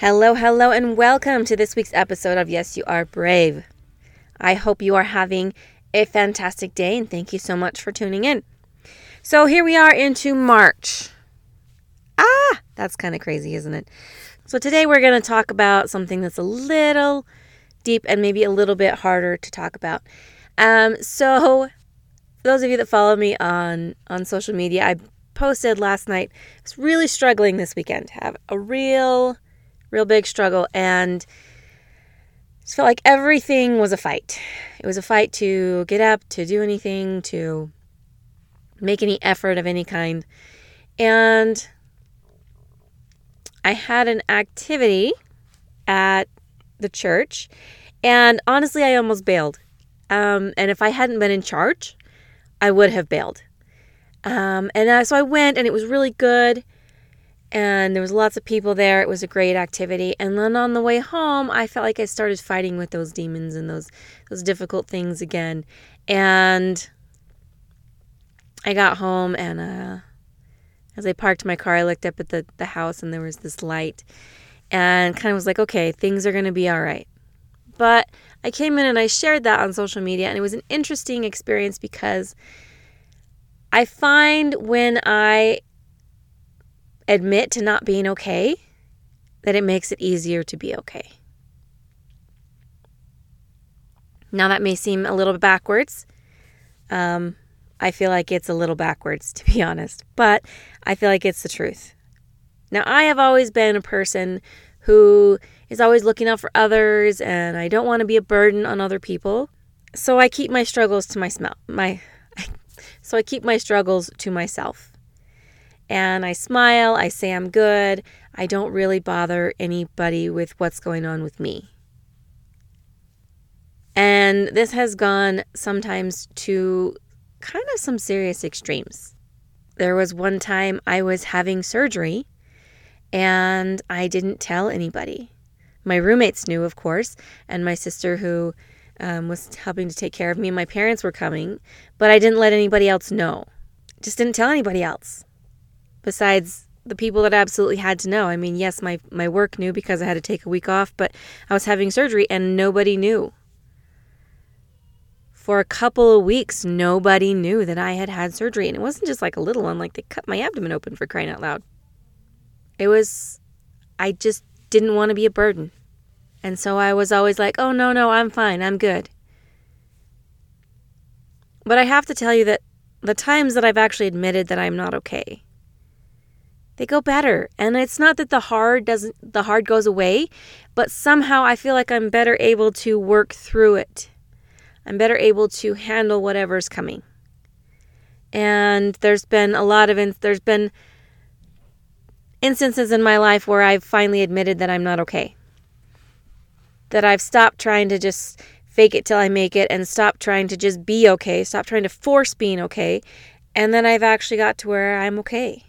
Hello, hello, and welcome to this week's episode of Yes, You Are Brave. I hope you are having a fantastic day and thank you so much for tuning in. So, here we are into March. Ah, that's kind of crazy, isn't it? So, today we're going to talk about something that's a little deep and maybe a little bit harder to talk about. Um, so, those of you that follow me on, on social media, I posted last night. I was really struggling this weekend to have a real real big struggle. And it felt like everything was a fight. It was a fight to get up, to do anything, to make any effort of any kind. And I had an activity at the church, and honestly, I almost bailed. Um, and if I hadn't been in charge, I would have bailed. Um, and so I went, and it was really good and there was lots of people there. It was a great activity. And then on the way home, I felt like I started fighting with those demons and those those difficult things again. And I got home and uh, as I parked my car, I looked up at the, the house and there was this light and kind of was like, okay, things are going to be all right. But I came in and I shared that on social media and it was an interesting experience because I find when I admit to not being okay, that it makes it easier to be okay. Now, that may seem a little backwards. Um, I feel like it's a little backwards, to be honest, but I feel like it's the truth. Now, I have always been a person who is always looking out for others, and I don't want to be a burden on other people. So I keep my struggles to my smell, my, so I keep my struggles to myself and I smile, I say I'm good. I don't really bother anybody with what's going on with me. And this has gone sometimes to kind of some serious extremes. There was one time I was having surgery and I didn't tell anybody. My roommates knew, of course, and my sister, who um, was helping to take care of me, and my parents were coming, but I didn't let anybody else know. Just didn't tell anybody else besides the people that I absolutely had to know. I mean, yes, my, my work knew because I had to take a week off, but I was having surgery and nobody knew. For a couple of weeks, nobody knew that I had had surgery. And it wasn't just like a little one, like they cut my abdomen open for crying out loud. It was, I just didn't want to be a burden. And so I was always like, oh, no, no, I'm fine, I'm good. But I have to tell you that the times that I've actually admitted that I'm not okay, they go better. And it's not that the hard doesn't the hard goes away, but somehow I feel like I'm better able to work through it. I'm better able to handle whatever's coming. And there's been a lot of in, there's been instances in my life where I've finally admitted that I'm not okay. That I've stopped trying to just fake it till I make it and stop trying to just be okay, stop trying to force being okay, and then I've actually got to where I'm okay.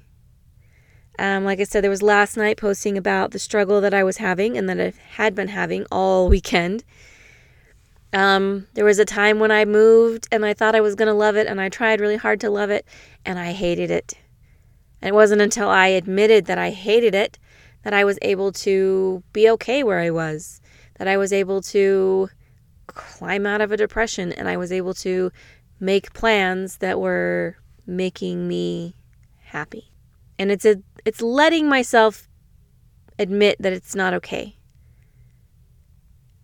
Um, like I said, there was last night posting about the struggle that I was having and that I had been having all weekend. Um, there was a time when I moved and I thought I was going to love it and I tried really hard to love it and I hated it. And it wasn't until I admitted that I hated it that I was able to be okay where I was, that I was able to climb out of a depression and I was able to make plans that were making me happy. And it's a it's letting myself admit that it's not okay.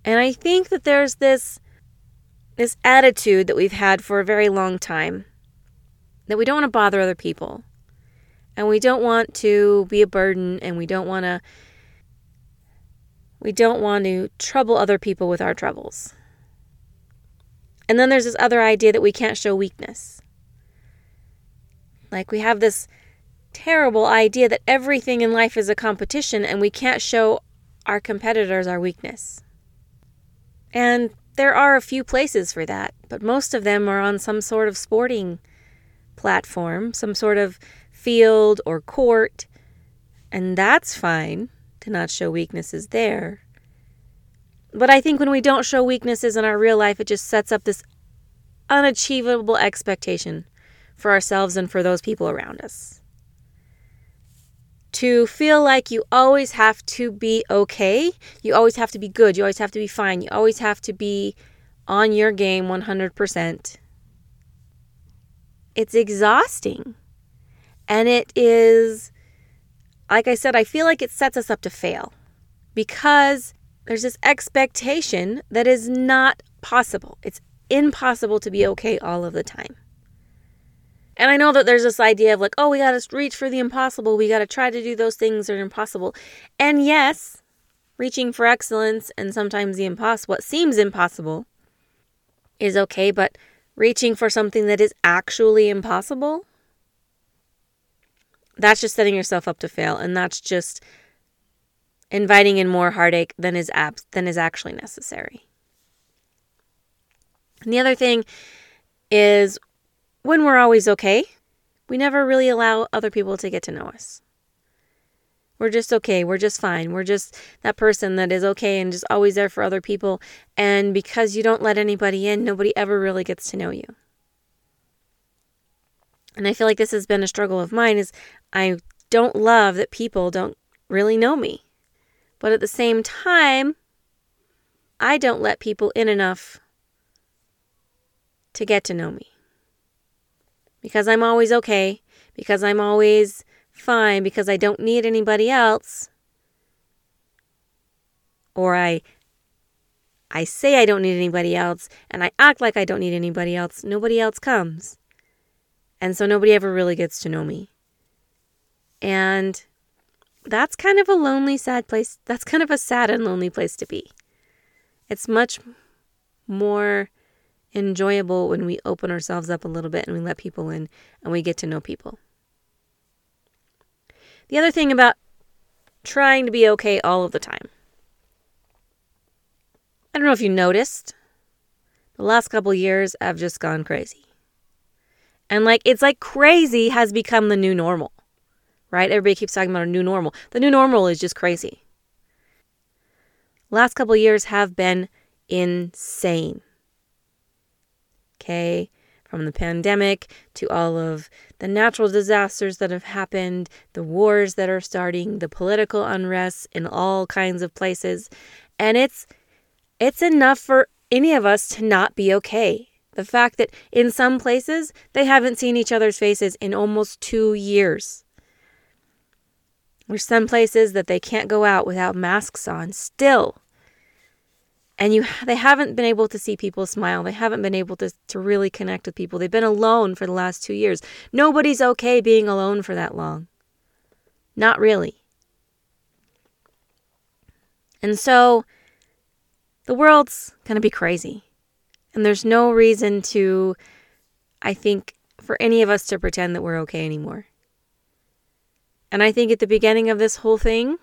And I think that there's this this attitude that we've had for a very long time that we don't want to bother other people. And we don't want to be a burden and we don't want to we don't want to trouble other people with our troubles. And then there's this other idea that we can't show weakness. Like we have this terrible idea that everything in life is a competition and we can't show our competitors our weakness. And there are a few places for that, but most of them are on some sort of sporting platform, some sort of field or court, and that's fine to not show weaknesses there. But I think when we don't show weaknesses in our real life, it just sets up this unachievable expectation for ourselves and for those people around us. To feel like you always have to be okay, you always have to be good, you always have to be fine, you always have to be on your game 100%. It's exhausting. And it is, like I said, I feel like it sets us up to fail because there's this expectation that is not possible. It's impossible to be okay all of the time. And I know that there's this idea of like, oh, we got to reach for the impossible. We got to try to do those things that are impossible. And yes, reaching for excellence and sometimes the impossible, what seems impossible, is okay. But reaching for something that is actually impossible, that's just setting yourself up to fail. And that's just inviting in more heartache than is abs- than is actually necessary. And the other thing is when we're always okay, we never really allow other people to get to know us. We're just okay. We're just fine. We're just that person that is okay and just always there for other people. And because you don't let anybody in, nobody ever really gets to know you. And I feel like this has been a struggle of mine is I don't love that people don't really know me. But at the same time, I don't let people in enough to get to know me. Because I'm always okay, because I'm always fine, because I don't need anybody else, or I I say I don't need anybody else and I act like I don't need anybody else, nobody else comes. And so nobody ever really gets to know me. And that's kind of a lonely, sad place. That's kind of a sad and lonely place to be. It's much more enjoyable when we open ourselves up a little bit and we let people in and we get to know people. The other thing about trying to be okay all of the time. I don't know if you noticed, the last couple years I've just gone crazy. And like it's like crazy has become the new normal right? Everybody keeps talking about a new normal. The new normal is just crazy. Last couple years have been insane. Okay? From the pandemic to all of the natural disasters that have happened, the wars that are starting, the political unrest in all kinds of places. And it's it's enough for any of us to not be okay. The fact that in some places they haven't seen each other's faces in almost 2 years. There's some places that they can't go out without masks on still. And you they haven't been able to see people smile. They haven't been able to, to really connect with people. They've been alone for the last two years. Nobody's okay being alone for that long. Not really. And so the world's going to be crazy. And there's no reason to, I think, for any of us to pretend that we're okay anymore. And I think at the beginning of this whole thing,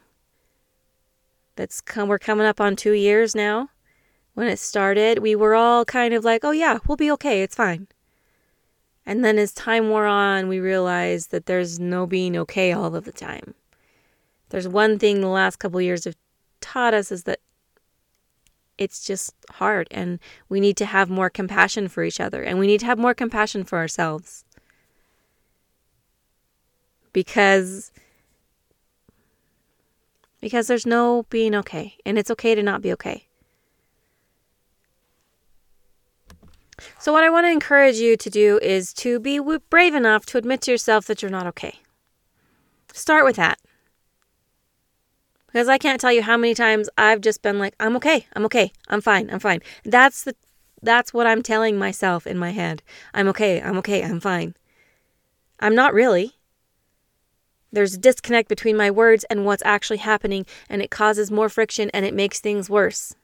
that's come, we're coming up on two years now. When it started, we were all kind of like, oh, yeah, we'll be okay. It's fine. And then as time wore on, we realized that there's no being okay all of the time. There's one thing the last couple years have taught us is that it's just hard and we need to have more compassion for each other and we need to have more compassion for ourselves because because there's no being okay and it's okay to not be okay. So what I want to encourage you to do is to be brave enough to admit to yourself that you're not okay. Start with that. Because I can't tell you how many times I've just been like, I'm okay, I'm okay, I'm fine, I'm fine. That's the that's what I'm telling myself in my head. I'm okay, I'm okay, I'm fine. I'm not really. There's a disconnect between my words and what's actually happening, and it causes more friction and it makes things worse.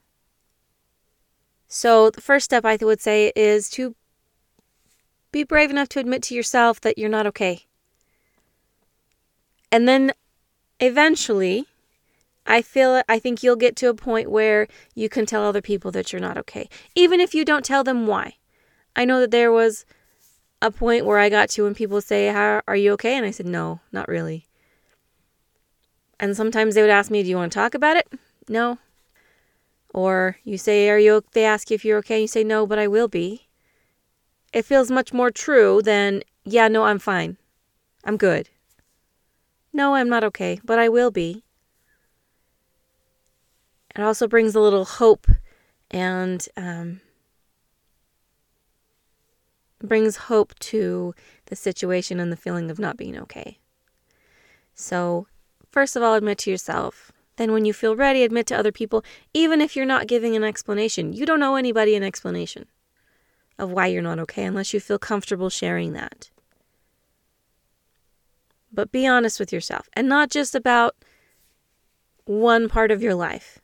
So, the first step I would say is to be brave enough to admit to yourself that you're not okay. And then eventually, I feel I think you'll get to a point where you can tell other people that you're not okay, even if you don't tell them why. I know that there was a point where I got to when people say, How are you okay? And I said, No, not really. And sometimes they would ask me, Do you want to talk about it? No. Or you say, Are you they ask you if you're okay, and you say, No, but I will be. It feels much more true than, Yeah, no, I'm fine. I'm good. No, I'm not okay, but I will be. It also brings a little hope and um, brings hope to the situation and the feeling of not being okay. So, first of all, admit to yourself. Then, when you feel ready, admit to other people, even if you're not giving an explanation. You don't owe anybody an explanation of why you're not okay unless you feel comfortable sharing that. But be honest with yourself and not just about one part of your life.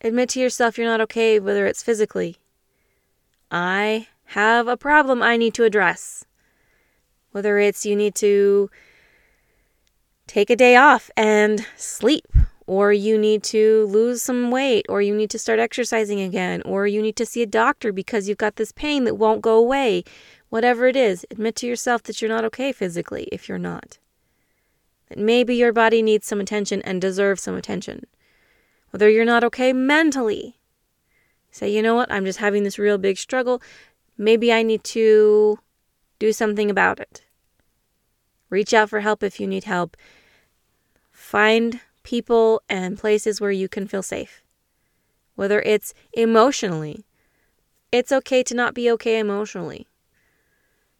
Admit to yourself you're not okay, whether it's physically. I have a problem I need to address. Whether it's you need to take a day off and sleep, or you need to lose some weight, or you need to start exercising again, or you need to see a doctor because you've got this pain that won't go away. Whatever it is, admit to yourself that you're not okay physically if you're not. That maybe your body needs some attention and deserves some attention whether you're not okay mentally. Say, you know what, I'm just having this real big struggle. Maybe I need to do something about it. Reach out for help if you need help. Find people and places where you can feel safe. Whether it's emotionally, it's okay to not be okay emotionally.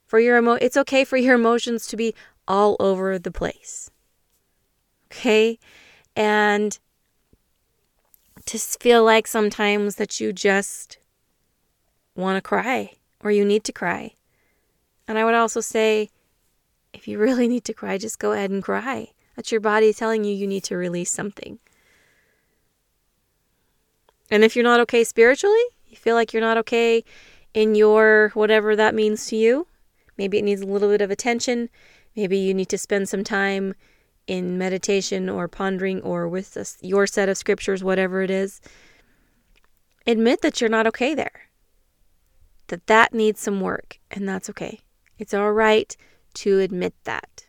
For your emo- it's okay for your emotions to be all over the place. Okay? And to feel like sometimes that you just want to cry or you need to cry. And I would also say, if you really need to cry, just go ahead and cry. That's your body telling you you need to release something. And if you're not okay spiritually, you feel like you're not okay in your whatever that means to you, maybe it needs a little bit of attention. Maybe you need to spend some time in meditation or pondering or with a, your set of scriptures, whatever it is, admit that you're not okay there. That that needs some work, and that's okay. It's all right to admit that.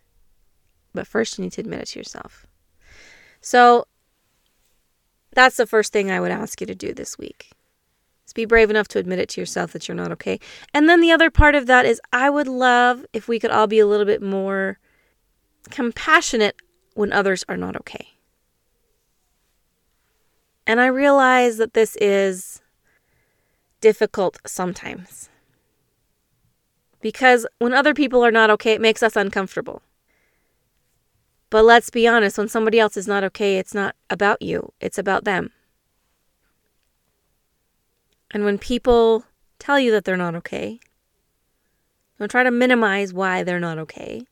But first, you need to admit it to yourself. So, that's the first thing I would ask you to do this week. Is be brave enough to admit it to yourself that you're not okay. And then the other part of that is I would love if we could all be a little bit more compassionate when others are not okay. And I realize that this is difficult sometimes. Because when other people are not okay, it makes us uncomfortable. But let's be honest, when somebody else is not okay, it's not about you, it's about them. And when people tell you that they're not okay, don't try to minimize why they're not okay.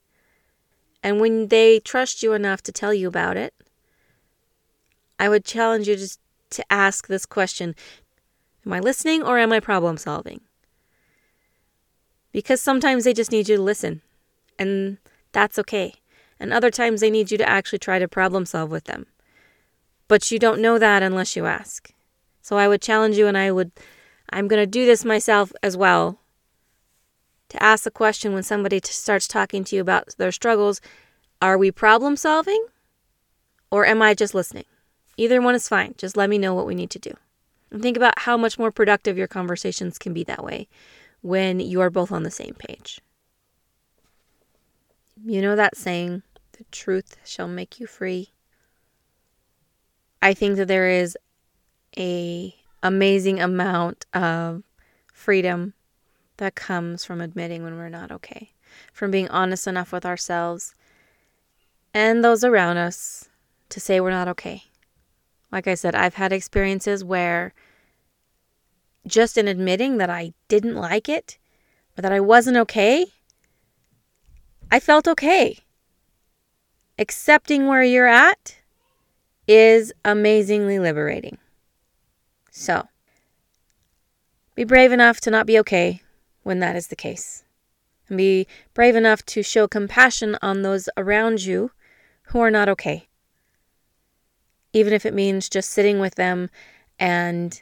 And when they trust you enough to tell you about it, I would challenge you just to ask this question Am I listening or am I problem solving? Because sometimes they just need you to listen, and that's okay. And other times they need you to actually try to problem solve with them. But you don't know that unless you ask. So I would challenge you, and I would, I'm going to do this myself as well to ask the question when somebody t- starts talking to you about their struggles are we problem solving or am I just listening? Either one is fine. Just let me know what we need to do. And think about how much more productive your conversations can be that way when you are both on the same page. You know that saying, the truth shall make you free. I think that there is a amazing amount of freedom that comes from admitting when we're not okay, from being honest enough with ourselves and those around us to say we're not okay. Like I said, I've had experiences where just in admitting that I didn't like it or that I wasn't okay, I felt okay. Accepting where you're at is amazingly liberating. So, be brave enough to not be okay when that is the case. And be brave enough to show compassion on those around you who are not okay. Even if it means just sitting with them and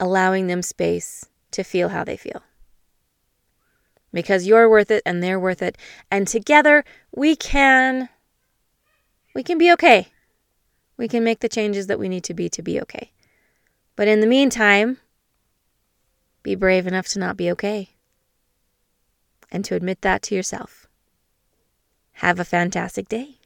allowing them space to feel how they feel. Because you're worth it and they're worth it. And together we can we can be okay. We can make the changes that we need to be to be okay. But in the meantime, be brave enough to not be okay and to admit that to yourself. Have a fantastic day.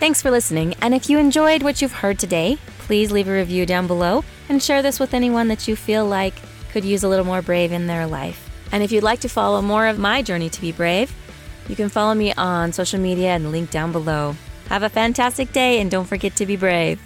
Thanks for listening, and if you enjoyed what you've heard today, please leave a review down below and share this with anyone that you feel like could use a little more brave in their life. And if you'd like to follow more of my journey to be brave, you can follow me on social media and link down below. Have a fantastic day and don't forget to be brave.